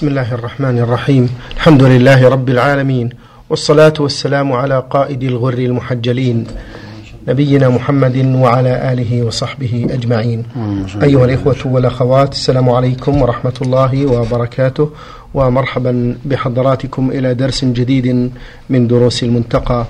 بسم الله الرحمن الرحيم. الحمد لله رب العالمين والصلاة والسلام على قائد الغر المحجلين نبينا محمد وعلى آله وصحبه أجمعين. أيها الإخوة والأخوات السلام عليكم ورحمة الله وبركاته ومرحبا بحضراتكم إلى درس جديد من دروس المنتقى.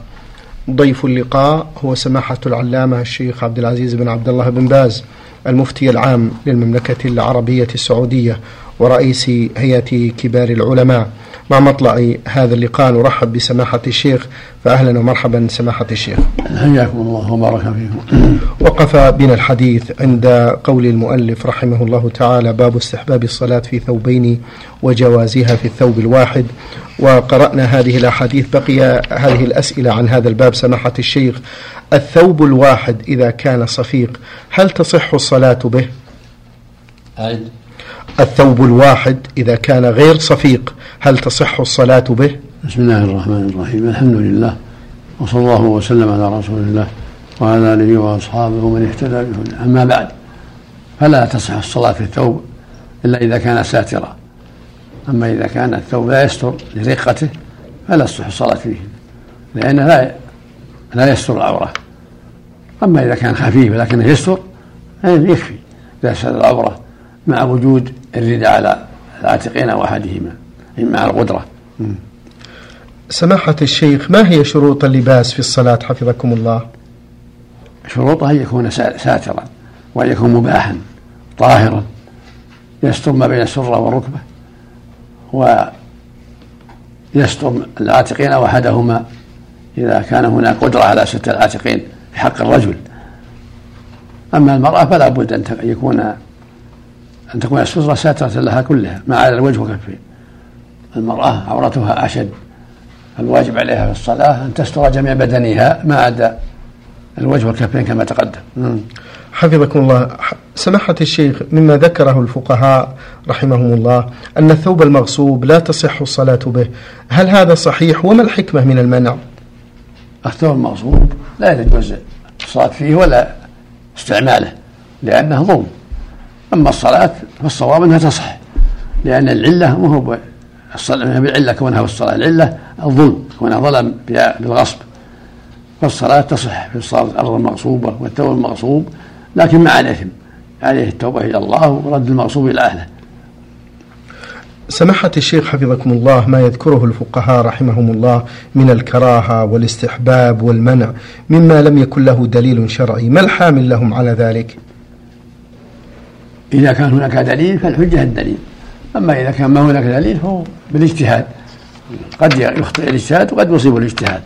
ضيف اللقاء هو سماحة العلامة الشيخ عبد العزيز بن عبد الله بن باز المفتي العام للمملكة العربية السعودية. ورئيس هيئة كبار العلماء. مع مطلع هذا اللقاء نرحب بسماحة الشيخ. فأهلا ومرحبا سماحة الشيخ. حياكم الله وبارك فيكم. وقف بنا الحديث عند قول المؤلف رحمه الله تعالى باب استحباب الصلاة في ثوبين وجوازها في الثوب الواحد. وقرأنا هذه الأحاديث بقي هذه الأسئلة عن هذا الباب سماحة الشيخ. الثوب الواحد إذا كان صفيق هل تصح الصلاة به؟ أعد. الثوب الواحد إذا كان غير صفيق هل تصح الصلاة به؟ بسم الله الرحمن الرحيم الحمد لله وصلى الله وسلم على رسول الله وعلى آله وأصحابه ومن اهتدى بهداه. أما بعد فلا تصح الصلاة في الثوب إلا إذا كان ساترا. أما إذا كان الثوب لا يستر لرقته فلا تصح الصلاة فيه لأنه لا لا يستر العورة. أما إذا كان خفيف لكنه يستر يكفي إذا سد العورة مع وجود الرداء على العاتقين أو أحدهما مع القدرة. سماحة الشيخ ما هي شروط اللباس في الصلاة؟ حفظكم الله. شروطها أن يكون ساترا وأن يكون مباحا طاهرا يستر ما بين السرة والركبة ويستر العاتقين أو أحدهما إذا كان هناك قدرة على ستر العاتقين في حق الرجل. أما المرأة فلا بد أن يكون أن تكون السترة ساترة لها كلها ما على الوجه وكفين المرأة عورتها أشد الواجب عليها في الصلاة أن تستر جميع بدنها ما عدا الوجه والكفين كما تقدم. حفظكم الله. سماحة الشيخ مما ذكره الفقهاء رحمهم الله أن الثوب المغصوب لا تصح الصلاة به. هل هذا صحيح؟ وما الحكمة من المنع؟ الثوب المغصوب لا يجوز الصلاة فيه ولا استعماله لأنه ظلم. أما الصلاة فالصواب أنها تصح لأن العلة ما هو بالعلة كونها الصلاة العلة الظلم كونها ظلم بالغصب. فالصلاة تصح في الصلاة الأرض المغصوبة والثوب المغصوب لكن مع الإثم عليه التوبة إلى الله ورد المغصوب إلى أهله. سماحة الشيخ حفظكم الله ما يذكره الفقهاء رحمهم الله من الكراهة والاستحباب والمنع مما لم يكن له دليل شرعي ما الحامل لهم على ذلك؟ إذا كان هناك دليل فالحجة الدليل. أما إذا كان ما هناك دليل فهو بالاجتهاد. قد يخطئ الاجتهاد وقد يصيب الاجتهاد.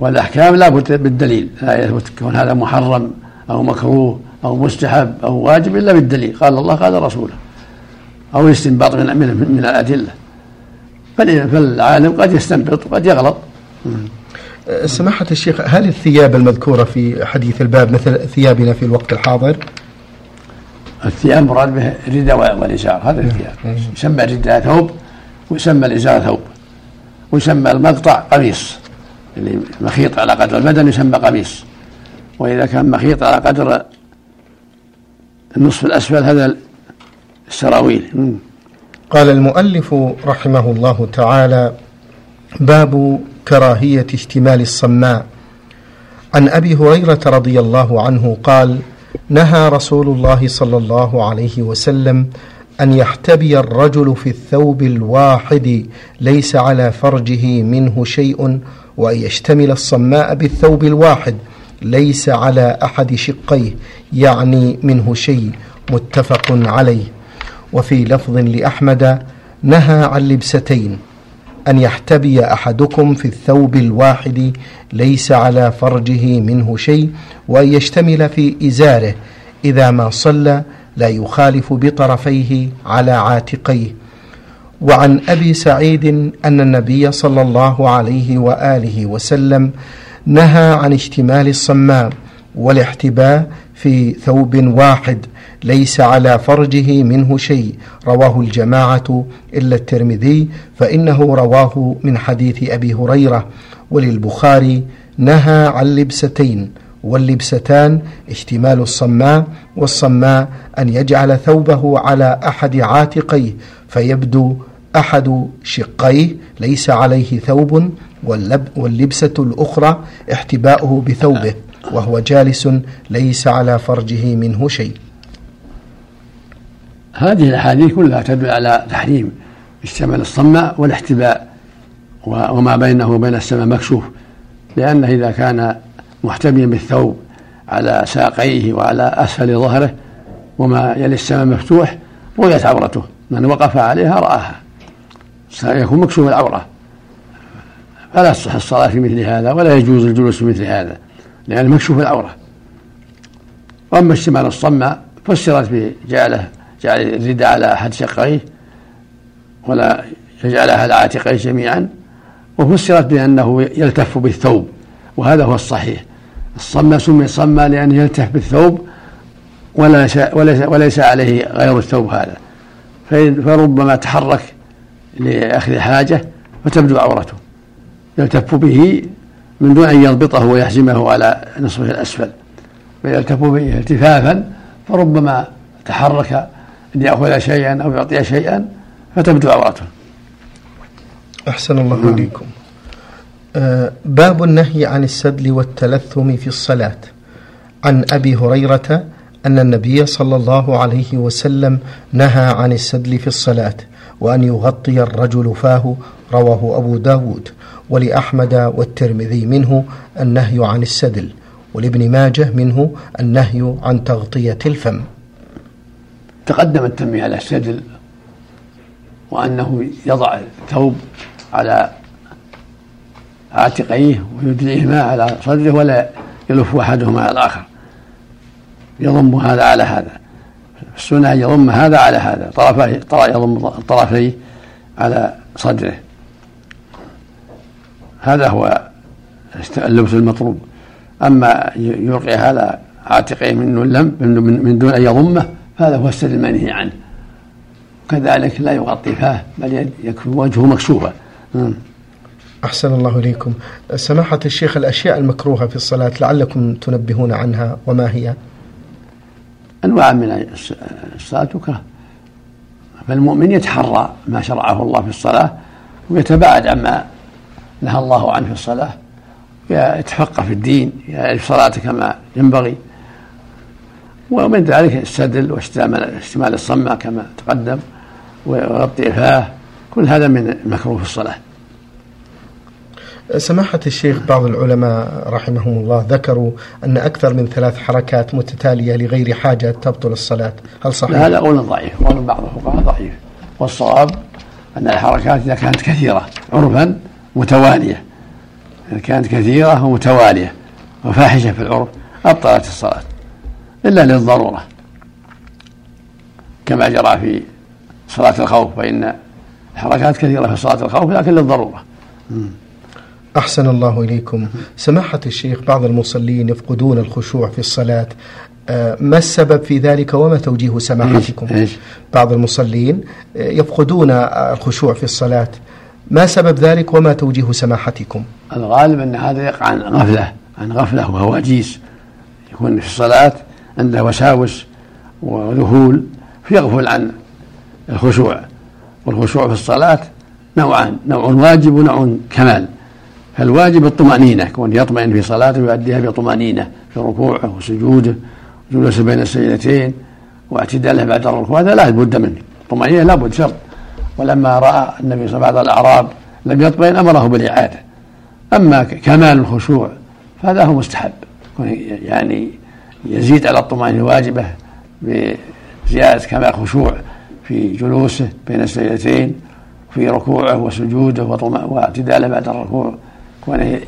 والأحكام لا بد بالدليل. لا يثبت كون هذا محرم أو مكروه أو مستحب أو واجب إلا بالدليل. قال الله قال رسوله. أو استنباط من من, من الأدلة. فالعالم قد يستنبط وقد يغلط. سماحة الشيخ هل الثياب المذكورة في حديث الباب مثل ثيابنا في الوقت الحاضر؟ الثياب مراد به الرداء والإزار هذا الثياب. يسمى الرداء ثوب ويسمى الإزار ثوب. ويسمى المقطع قميص. اللي مخيط على قدر البدن يسمى قميص. وإذا كان مخيط على قدر النصف الأسفل هذا السراويل. قال المؤلف رحمه الله تعالى باب كراهية اشتمال الصماء. عن أبي هريرة رضي الله عنه قال نهى رسول الله صلى الله عليه وسلم أن يحتبي الرجل في الثوب الواحد ليس على فرجه منه شيء وأن يشتمل الصماء بالثوب الواحد ليس على أحد شقيه يعني منه شيء متفق عليه. وفي لفظ لأحمد نهى عن لبستين. أن يحتبي أحدكم في الثوب الواحد ليس على فرجه منه شيء وأن يشتمل في إزاره. إذا ما صلى لا يخالف بطرفيه على عاتقيه. وعن أبي سعيد أن النبي صلى الله عليه وآله وسلم نهى عن اشتمال الصمام والاحتباء في ثوب واحد. ليس على فرجه منه شيء. رواه الجماعة إلا الترمذي فإنه رواه من حديث أبي هريرة. وللبخاري نهى عن لبستين واللبستان اشتمال الصماء والصماء أن يجعل ثوبه على أحد عاتقيه فيبدو أحد شقيه ليس عليه ثوب واللبسة الأخرى احتباؤه بثوبه وهو جالس ليس على فرجه منه شيء. هذه الأحاديث كلها تدل على تحريم اشتمال الصماء والاحتباء وما بينه وبين السماء مكشوف لأنه إذا كان محتميا بالثوب على ساقيه وعلى أسفل ظهره وما يلي السماء مفتوح رؤيت عورته من وقف عليها رآها. سيكون مكشوف العورة. فلا تصح الصلاة في مثل هذا ولا يجوز الجلوس في مثل هذا لأنه مكشوف العورة. وأما اشتمال الصماء فسرت بجعله جعل الرداء على أحد شقيه ولا يجعلها على عاتقيه جميعا وفسرت بأنه يلتف بالثوب وهذا هو الصحيح. الصمة سمي صمة لأنه يلتف بالثوب وليس, وليس, وليس عليه غير الثوب هذا. فربما تحرك لأخذ حاجة فتبدو عورته. يلتف به من دون أن يضبطه ويحزمه على نصفه الأسفل. فيلتف به التفافا فربما تحرك ليأخذ شيئا أو يعطي شيئا فتبدو عورته أحسن الله نعم. إليكم. آه باب النهي عن السدل والتلثم في الصلاة. عن أبي هريرة أن النبي صلى الله عليه وسلم نهى عن السدل في الصلاة وأن يغطي الرجل فاه رواه أبو داود. ولأحمد والترمذي منه النهي عن السدل ولابن ماجه منه النهي عن تغطية الفم. تقدم التنبيه على السدل وأنه يضع الثوب على عاتقيه ويدليهما على صدره ولا يلف أحدهما على الآخر. يضم هذا على هذا. السنة أن يضم هذا على هذا. طرفه يضم الطرفين على صدره. هذا هو اللبس المطلوب. أما يلقي على عاتقه من من دون أن يضمه هذا هو السر المنهي عنه. كذلك لا يغطي فاه بل يكون وجهه مكشوفا نعم. أحسن الله إليكم. سماحة الشيخ الأشياء المكروهة في الصلاة لعلكم تنبهون عنها وما هي؟ أنواع من الصلاة تكره فالمؤمن يتحرى ما شرعه الله في الصلاة ويتباعد عما نهى الله عنه في الصلاة يتفقه في الدين يعرف صلاته كما ينبغي. ومن ذلك السدل واشتمال الصمع كما تقدم وغطي فاه كل هذا من المكروه في الصلاة. سماحة الشيخ بعض العلماء رحمهم الله ذكروا أن أكثر من ثلاث حركات متتالية لغير حاجة تبطل الصلاة. هل صحيح؟ هذا قول ضعيف. قول بعض الفقهاء ضعيف. والصواب أن الحركات إذا كانت كثيرة عرفا متوالية. إذا كانت كثيرة ومتوالية وفاحشة في العرف أبطلت الصلاة. إلا للضرورة. كما جرى في صلاة الخوف فإن الحركات كثيرة في صلاة الخوف لكن للضرورة. أحسن الله إليكم. سماحة الشيخ بعض المصلين يفقدون الخشوع في الصلاة. آه، ما السبب في ذلك؟ وما توجيه سماحتكم؟ بعض المصلين آه، يفقدون الخشوع في الصلاة. ما سبب ذلك؟ وما توجيه سماحتكم؟ الغالب أن هذا يقع عن غفلة عن غفلة وهواجيس يكون في الصلاة عنده وساوس وذهول فيغفل عن الخشوع. والخشوع في الصلاة نوعان نوع واجب ونوع كمال. فالواجب الطمأنينة كون يطمئن في صلاته ويؤديها بطمأنينة في ركوعه وسجوده جلوسه بين السجدتين واعتداله بعد الركوع هذا لا بد منه. الطمأنينة لا بد شرط. ولما رأى النبي صلى الله عليه وسلم بعض الأعراب لم يطمئن أمره بالإعادة. أما كمال الخشوع فهذا هو مستحب. يعني يزيد على الطمأنينة الواجبة بزيادة كمال خشوع في جلوسه بين السجدتين في ركوعه وسجوده واعتداله بعد الركوع كونه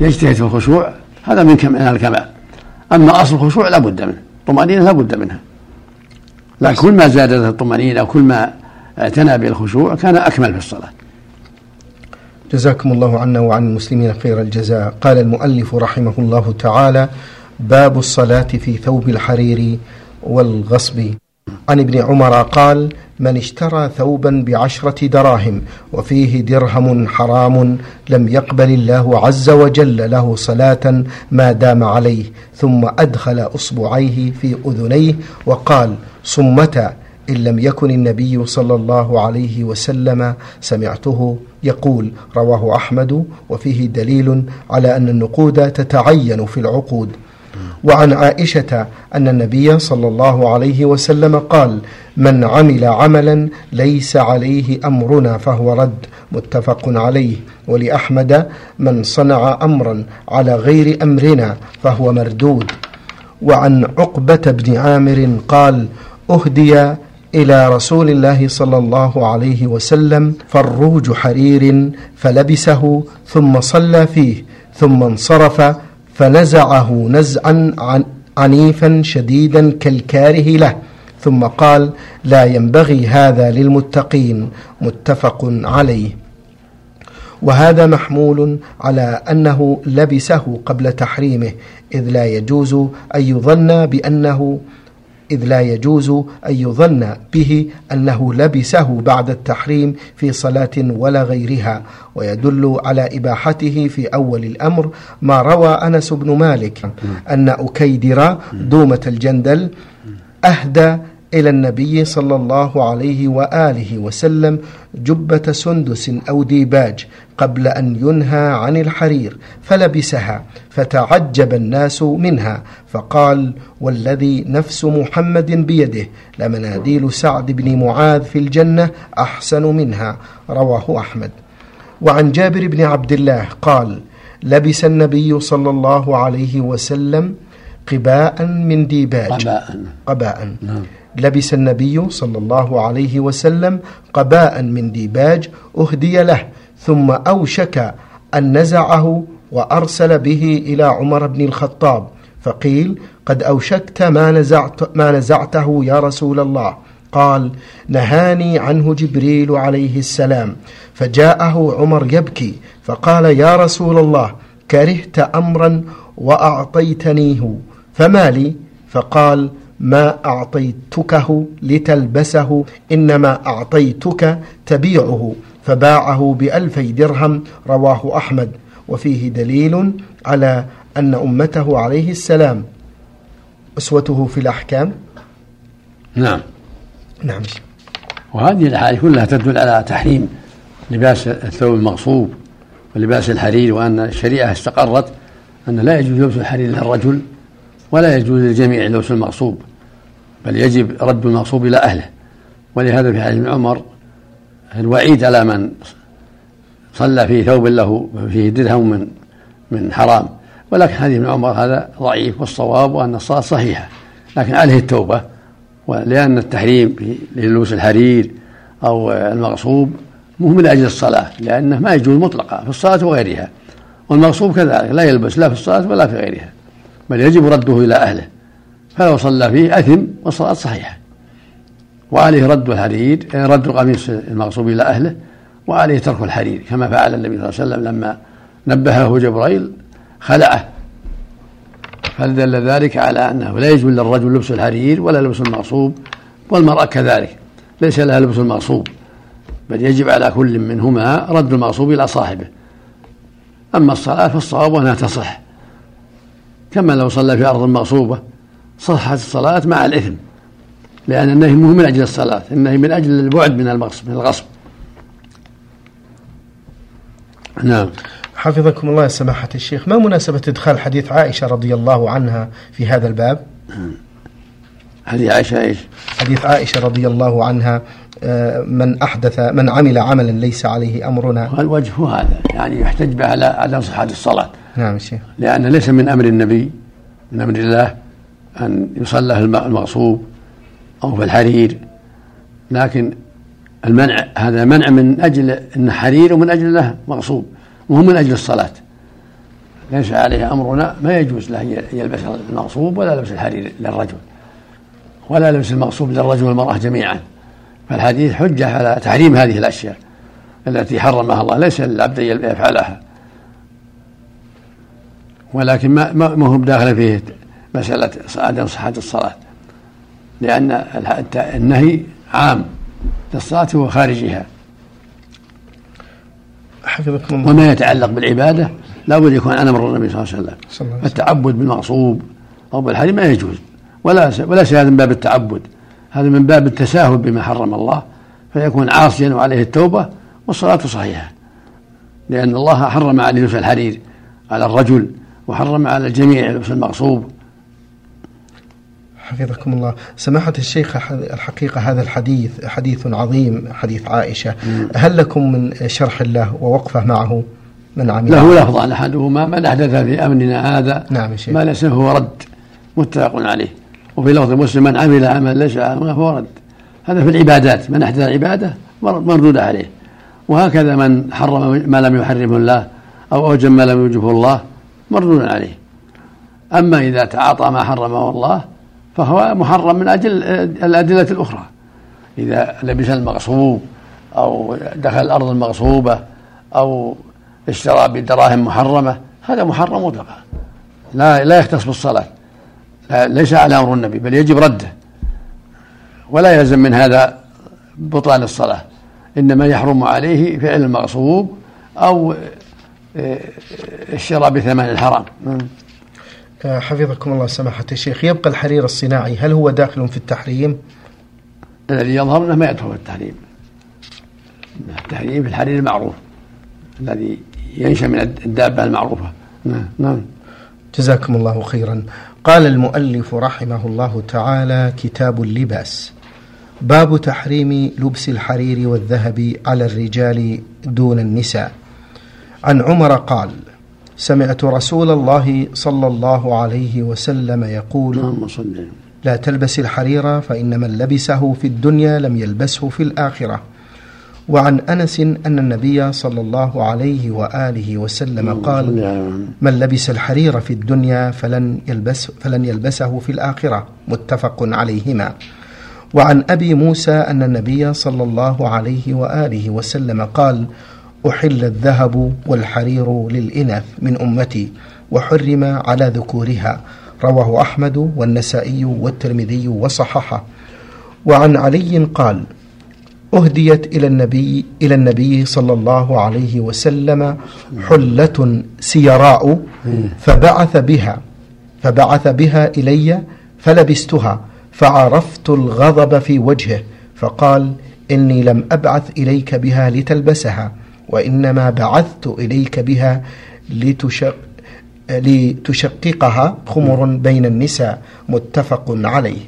يجتهد في الخشوع هذا من كمال الكمال. أما أصل الخشوع لا بد منه الطمأنينة لا بد منها. لكن كل ما زادت الطمأنينة وكل ما اعتنى بالخشوع كان أكمل في الصلاة. جزاكم الله عنا وعن المسلمين خير الجزاء. قال المؤلف رحمه الله تعالى باب الصلاة في ثوب الحرير والغصب. عن ابن عمر قال من اشترى ثوبا بعشرة دراهم وفيه درهم حرام لم يقبل الله عز وجل له صلاة ما دام عليه ثم أدخل أصبعيه في أذنيه وقال صمتا إن لم يكن النبي صلى الله عليه وسلم سمعته يقول رواه أحمد وفيه دليل على أن النقود تتعين في العقود وعن عائشة أن النبي صلى الله عليه وسلم قال من عمل عملا ليس عليه أمرنا فهو رد. متفق عليه. ولأحمد من صنع أمرا على غير أمرنا فهو مردود. وعن عقبة بن عامر قال أهدي إلى رسول الله صلى الله عليه وسلم فروج حرير فلبسه ثم صلى فيه ثم انصرف فنزعه نزعا عنيفا شديدا كالكاره له. ثم قال لا ينبغي هذا للمتقين. متفق عليه. وهذا محمول على أنه لبسه قبل تحريمه إذ لا يجوز أن يظن بأنه إذ لا يجوز أن يظن به أنه لبسه بعد التحريم في صلاة ولا غيرها ويدل على إباحته في أول الأمر ما روى أنس بن مالك أن أكيدر دومة الجندل أهدى إلى النبي صلى الله عليه وآله وسلم جبة سندس أو ديباج قبل أن ينهى عن الحرير فلبسها فتعجب الناس منها فقال والذي نفس محمد بيده لمناديل سعد بن معاذ في الجنة أحسن منها رواه أحمد. وعن جابر بن عبد الله قال لبس النبي صلى الله عليه وسلم قباء من ديباج. قباء. قباء. نعم. لبس النبي صلى الله عليه وسلم قباء من ديباج أهدي له ثم أوشك أن نزعه وأرسل به إلى عمر بن الخطاب فقيل قد أوشكت ما, نزعت ما نزعته يا رسول الله. قال نهاني عنه جبريل عليه السلام. فجاءه عمر يبكي فقال يا رسول الله كرهت أمرا وأعطيتنيه. فما لي؟ فقال ما أعطيتكه لتلبسه إنما أعطيتك تبيعه فباعه بألفي درهم رواه أحمد. وفيه دليل على أن أمته عليه السلام. أسوته في الأحكام؟ نعم. نعم. وهذه الأحاديث كلها تدل على تحريم لباس الثوب المغصوب ولباس الحرير وأن الشريعة استقرت أن لا يجوز لبس الحرير للرجل ولا يجوز للجميع لبس المغصوب بل يجب رد المغصوب إلى أهله. ولهذا في حديث عمر الوعيد على من صلى في ثوب له فيه درهم من من حرام. ولكن حديث ابن عمر هذا ضعيف والصواب أن الصلاة صحيحة. لكن عليه التوبة ولأن التحريم للبس الحرير أو المغصوب مو من أجل الصلاة لأنه ما يجوز مطلقا في الصلاة وغيرها. والمغصوب كذلك لا يلبس لا في الصلاة ولا في غيرها. بل يجب رده إلى أهله. فلو صلى فيه أثم والصلاة صحيحة. وعليه رد الحرير يعني رد القميص المغصوب إلى أهله وعليه ترك الحرير كما فعل النبي صلى الله عليه وسلم لما نبهه جبريل خلعه. فدل ذلك على أنه لا يجوز للرجل لبس الحرير ولا لبس المغصوب؟ والمرأة كذلك. ليس لها لبس المغصوب بل يجب على كل منهما رد المغصوب إلى صاحبه. أما الصلاة فالصواب أنها تصح. كما لو صلى في أرض مغصوبة صحت الصلاة مع الإثم لأن النهي مو من أجل الصلاة النهي من أجل البعد من الغصب من الغصب. نعم. حفظكم الله سماحة الشيخ. ما مناسبة إدخال حديث عائشة رضي الله عنها في هذا الباب؟ حديث عائشة إيش؟ حديث عائشة رضي الله عنها آه، من أحدث من عمل عملا ليس عليه أمرنا. الوجه هذا؟ يعني يحتج به على عدم صحة الصلاة. نعم شيخ. لأن ليس من أمر النبي من أمر الله أن يصلى المغصوب أو في الحرير. لكن المنع هذا منع من أجل أنه حرير ومن أجل أنه مغصوب وهو من أجل الصلاة. ليس عليه أمرنا ما يجوز له يلبس المغصوب ولا لبس الحرير للرجل ولا لبس المغصوب للرجل والمرأة جميعا. فالحديث حجة على تحريم هذه الأشياء التي حرمها الله ليس للعبد أن يفعلها. ولكن ما ما هو داخل فيه مسألة عدم صحة الصلاة. لأن النهي عام للصلاة وخارجها. حفظكم الله. وما يتعلق بالعبادة لا بد يكون عن أمر النبي صلى الله عليه وسلم. التعبد بالمغصوب أو بالحريم ما يجوز. ولا ولا هذا من باب التعبد. هذا من باب التساهل بما حرم الله. فيكون عاصيا وعليه التوبة والصلاة صحيحة. لأن الله حرم عليه لبس الحرير على الرجل. وحرم على الجميع لبس المغصوب. حفظكم الله. سماحة الشيخ الحقيقة هذا الحديث حديث عظيم حديث عائشة. هل لكم من شرح له ووقفة معه؟ من عمل. له لفظان أحدهما. من أحدث في أمرنا هذا نعم. ما ليس هو رد. متفق عليه. وفي لفظ مسلم من عمل عملا ليس على فهو رد. هذا في العبادات. من أحدث العبادة مردود عليه. وهكذا من حرم ما لم يحرمه الله أو أوجب ما لم يوجبه الله. مردود عليه. أما إذا تعاطى ما حرمه الله فهو محرم من أجل الأدلة الأخرى. إذا لبس المغصوب أو دخل الأرض المغصوبة أو اشترى بدراهم محرمة هذا محرم مطلقا. لا لا يختص بالصلاة. لا ليس على أمر النبي بل يجب رده. ولا يلزم من هذا بطلان الصلاة. إنما يحرم عليه فعل المغصوب أو آه، الشراء بثمن الحرام. آه، حفظكم الله سماحة الشيخ. يبقى الحرير الصناعي هل هو داخل في التحريم؟ الذي يظهر أنه ما يدخل في التحريم. التحريم في الحرير المعروف الذي ينشأ من الدابة المعروفة. نعم نعم. جزاكم الله خيرا. قال المؤلف رحمه الله تعالى كتاب اللباس. باب تحريم لبس الحرير والذهب على الرجال دون النساء. عن عمر قال سمعت رسول الله صلى الله عليه وسلم يقول لا تلبس الحرير فإن من لبسه في الدنيا لم يلبسه في الآخرة. وعن أنس أن النبي صلى الله عليه وآله وسلم قال من لبس الحرير في الدنيا فلن يلبس فلن يلبسه في الآخرة. متفق عليهما. وعن أبي موسى أن النبي صلى الله عليه وآله وسلم قال أحل الذهب والحرير للإناث من أمتي وحرم على ذكورها. رواه أحمد والنسائي والترمذي وصححه. وعن علي قال أهديت إلى النبي إلى النبي صلى الله عليه وسلم حلة سيراء فبعث بها فبعث بها إلي فلبستها فعرفت الغضب في وجهه فقال إني لم أبعث إليك بها لتلبسها. وإنما بعثت إليك بها لتشق لتشققها خمر بين النساء متفق عليه.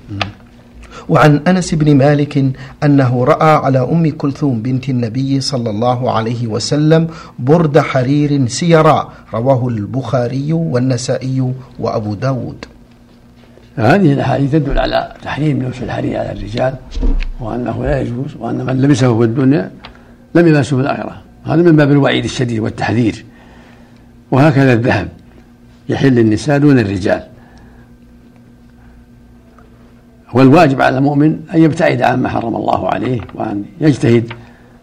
وعن أنس بن مالك أنه رأى على أم كلثوم بنت النبي صلى الله عليه وسلم برد حرير سيراء رواه البخاري والنسائي وأبو داود. هذه الأحاديث تدل على تحريم لبس الحرير على الرجال وأنه لا يجوز وأن من لبسه في الدنيا لم يلبسه في الآخرة. هذا من باب الوعيد الشديد والتحذير. وهكذا الذهب يحل النساء دون الرجال. والواجب على المؤمن أن يبتعد عما حرم الله عليه وأن يجتهد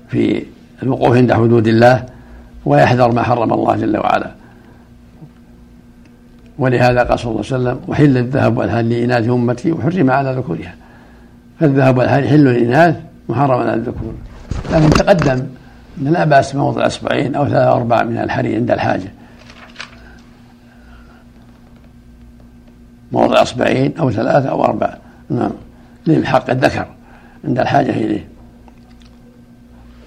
في الوقوف عند حدود الله ويحذر ما حرم الله جل وعلا. ولهذا قال صلى الله عليه وسلم وحل الذهب والهل لإناث أمتي وحرم على ذكورها. فالذهب والهل حل للإناث محرم على الذكور. لكن تقدم لا بأس موضع أصبعين أو ثلاثة أربع من الحرير عند الحاجة. موضع أصبعين أو ثلاثة أو أربعة. نعم. للحق الذكر. عند الحاجة إليه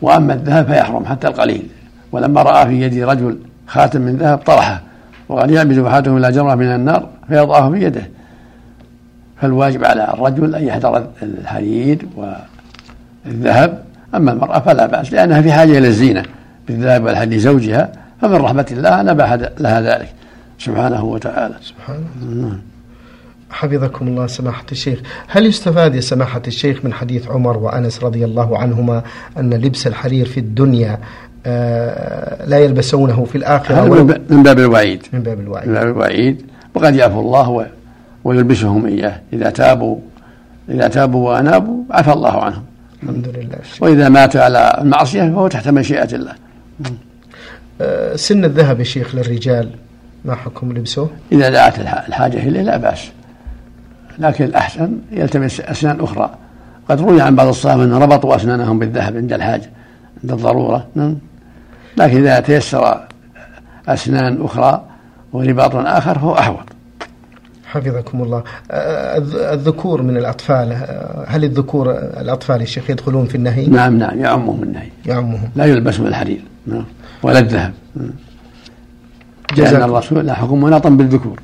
وأما الذهب فيحرم حتى القليل. ولما رأى في يد رجل خاتم من ذهب طرحه. وقال يعبد أحدهم إلى جمرة من النار فيضعه في يده. فالواجب على الرجل أن يحذر الحرير والذهب أما المرأة فلا بأس لأنها في حاجة إلى الزينة بالذهب والحديد زوجها فمن رحمة الله نبح لها ذلك سبحانه وتعالى. سبحانه. حفظكم الله سماحة الشيخ. هل يستفاد يا سماحة الشيخ من حديث عمر وأنس رضي الله عنهما أن لبس الحرير في الدنيا آه، لا يلبسونه في الآخرة من باب الوعيد. من باب الوعيد. من باب الوعيد. وقد يعفو الله ويلبسهم إياه إذا تابوا إذا تابوا وأنابوا عفى الله عنهم. الحمد لله. وإذا مات على المعصية فهو تحت مشيئة الله. آه، سن الذهب يا شيخ للرجال ما حكم لبسه؟ إذا دعت الحاجة إليه لا بأس. لكن الأحسن يلتمس أسنان أخرى. قد روي عن بعض الصحابة أن ربطوا أسنانهم بالذهب عند الحاجة عند الضرورة. نعم. لكن إذا تيسر أسنان أخرى ورباط آخر فهو أحوط. حفظكم الله. الذكور من الأطفال هل الذكور الأطفال يا شيخ يدخلون في النهي؟ نعم نعم يعمهم النهي. يعمهم. لا يلبسون الحرير نعم ولا الذهب. لأن الرسول لا حكم مناطا بالذكور.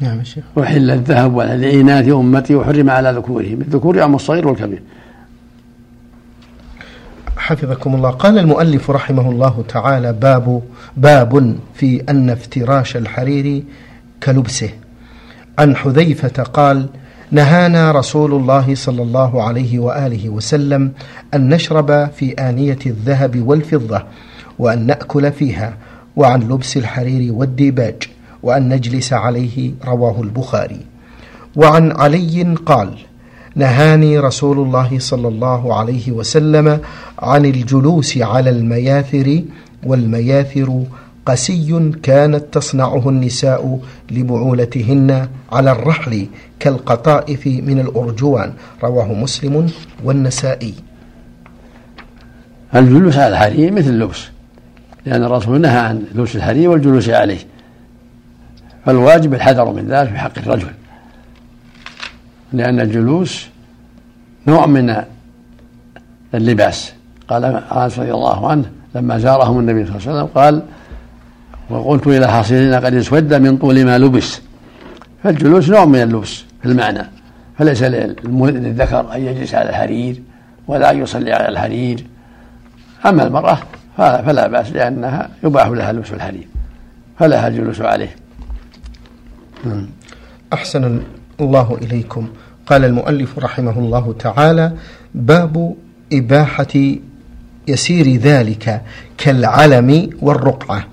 نعم يا شيخ. وحل الذهب والعينات أمتي وحرم على ذكورهم. الذكور يعم الصغير والكبير. حفظكم الله. قال المؤلف رحمه الله تعالى باب باب في أن افتراش الحرير كلبسه. عن حذيفة قال نهانا رسول الله صلى الله عليه وآله وسلم أن نشرب في آنية الذهب والفضة وأن نأكل فيها وعن لبس الحرير والديباج وأن نجلس عليه رواه البخاري. وعن علي قال نهاني رسول الله صلى الله عليه وسلم عن الجلوس على المياثر والمياثر قسي كانت تصنعه النساء لبعولتهن على الرحل كالقطائف من الأرجوان رواه مسلم والنسائي. الجلوس على الحرير مثل اللبس لأن الرسول نهى عن لبس الحرير والجلوس عليه فالواجب الحذر من ذلك في حق الرجل لأن الجلوس نوع من اللباس. قال انس رضي الله عنه لما زارهم النبي صلى الله عليه وسلم قال وقلت إلى حصيرنا قد اسود من طول ما لبس. فالجلوس نوع من اللبس في المعنى. فليس للذكر أن يجلس على الحرير ولا ان يصلي على الحرير. أما المرأة فلا بأس لأنها يباح لها لبس الحرير. فلها الجلوس عليه. أحسن الله إليكم. قال المؤلف رحمه الله تعالى باب إباحة يسير ذلك كالعلم والرقعة.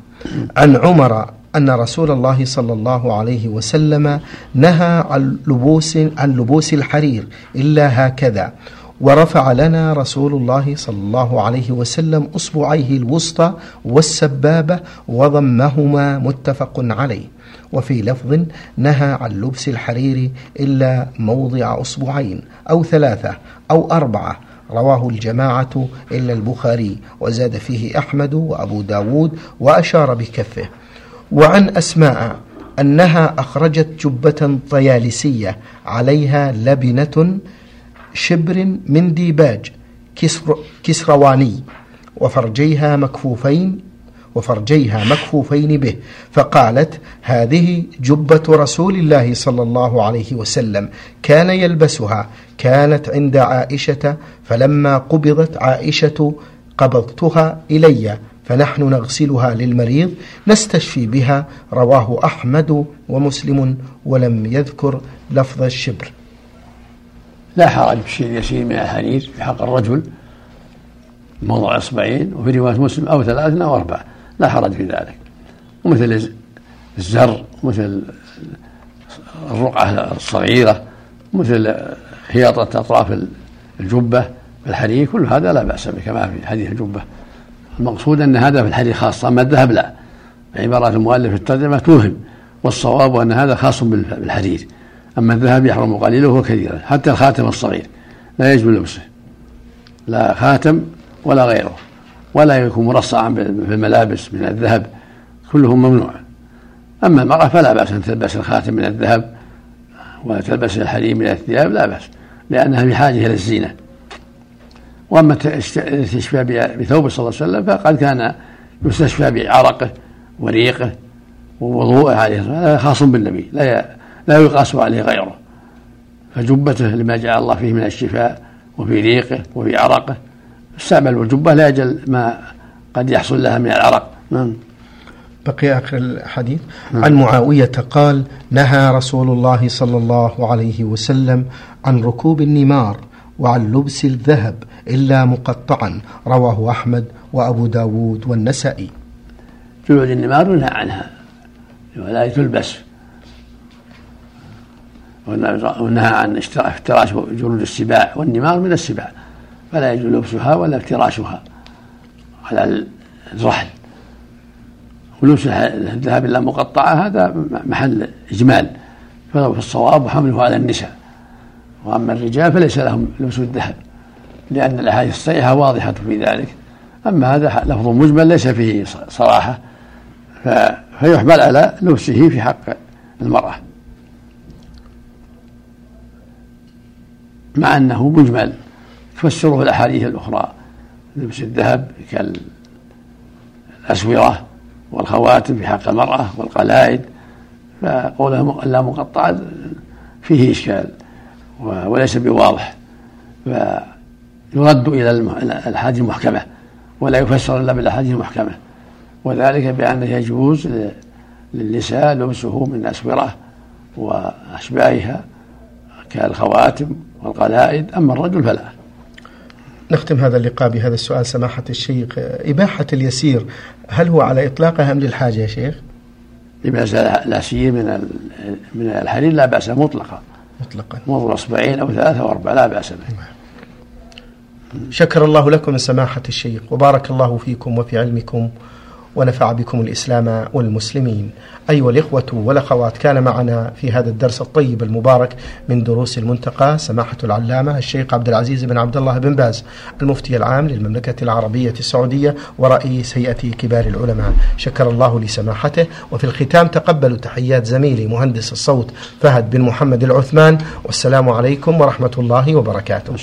عن عمر أن رسول الله صلى الله عليه وسلم نهى عن لبوس عن لبوس الحرير إلا هكذا. ورفع لنا رسول الله صلى الله عليه وسلم أصبعيه الوسطى والسبابة وضمهما متفق عليه. وفي لفظ نهى عن لبس الحرير إلا موضع أصبعين أو ثلاثة أو أربعة رواه الجماعة إلا البخاري وزاد فيه أحمد وأبو داود وأشار بكفه. وعن أسماء أنها أخرجت جبة طيالسية عليها لبنة شبر من ديباج كسر كسرواني وفرجيها مكفوفين وفرجيها مكفوفين به فقالت هذه جبة رسول الله صلى الله عليه وسلم كان يلبسها كانت عند عائشة فلما قبضت عائشة قبضتها إلي فنحن نغسلها للمريض نستشفي بها رواه أحمد ومسلم ولم يذكر لفظ الشبر. لا حرج بشيء يسير من الحرير في حق الرجل موضع إصبعين وفي رواية مسلم أو ثلاثة أو أربعة. لا حرج في ذلك. ومثل الزر مثل الرقعة الصغيرة مثل خياطة أطراف الجبة بالحرير كل هذا لا بأس به كما في حديث الجبة. المقصود أن هذا في الحرير خاصة أما الذهب لا. عبارات المؤلف في الترجمة توهم والصواب أن هذا خاص بالحرير أما الذهب يحرم قليله وكثيرا حتى الخاتم الصغير لا يجب لبسه لا خاتم ولا غيره. ولا يكون مرصعا بالملابس من الذهب كله ممنوع. أما المرأة فلا بأس أن تلبس الخاتم من الذهب وتلبس الحرير من الثياب لا بأس لأنها بحاجة إلى الزينة. وأما الاستشفاء بثوب صلى الله عليه وسلم فقد كان يستشفى بعرقه وريقه ووضوءه عليه هذا خاص بالنبي لا لا يقاس عليه غيره. فجبته لما جعل الله فيه من الشفاء وفي ريقه وفي عرقه استعمل الجبة لأجل ما قد يحصل لها من العرق. نعم. بقي آخر الحديث. نعم. عن معاوية قال نهى رسول الله صلى الله عليه وسلم عن ركوب النمار وعن لبس الذهب إلا مقطعا رواه أحمد وأبو داود والنسائي. جلود النمار نهى عنها ولا تلبس. ونهى عن افتراش جلود السباع والنمار من السباع. فلا يجوز لبسها ولا افتراشها على الرحل. ولبس الذهب الا مقطعه هذا محل إجمال فالصواب حمله على النساء. وأما الرجال فليس لهم لبس الذهب لأن الأحاديث الصحيحة واضحة في ذلك. أما هذا لفظ مجمل ليس فيه صراحة فيحمل على لبسه في حق المرأة. مع أنه مجمل. تفسره الأحاديث الأخرى. لبس الذهب كالأسورة والخواتم في حق المرأة والقلائد فقولها لا مقطعة فيه إشكال وليس بواضح فيرد إلى الأحاديث المحكمة ولا يفسر إلا بالأحاديث المحكمة وذلك بأنه يجوز للنساء لبسه من أسورة وأشباهها كالخواتم والقلائد أما الرجل فلا. نختم هذا اللقاء بهذا السؤال سماحة الشيخ. إباحة اليسير هل هو على إطلاقها أم للحاجة يا شيخ؟ لباس لا سير من من الحرير لا بأس مطلقا مطلقا. منذ أصبعين أو ثلاثة أو أربعة لا بأس به. شكر الله لكم سماحة الشيخ وبارك الله فيكم وفي علمكم. ونفع بكم الإسلام والمسلمين. أيها الإخوة والأخوات كان معنا في هذا الدرس الطيب المبارك من دروس المنتقى سماحة العلامة الشيخ عبد العزيز بن عبد الله بن باز المفتي العام للمملكة العربية السعودية ورئيس هيئة كبار العلماء. شكر الله لسماحته. وفي الختام تقبلوا تحيات زميلي مهندس الصوت فهد بن محمد العثمان. والسلام عليكم ورحمة الله وبركاته.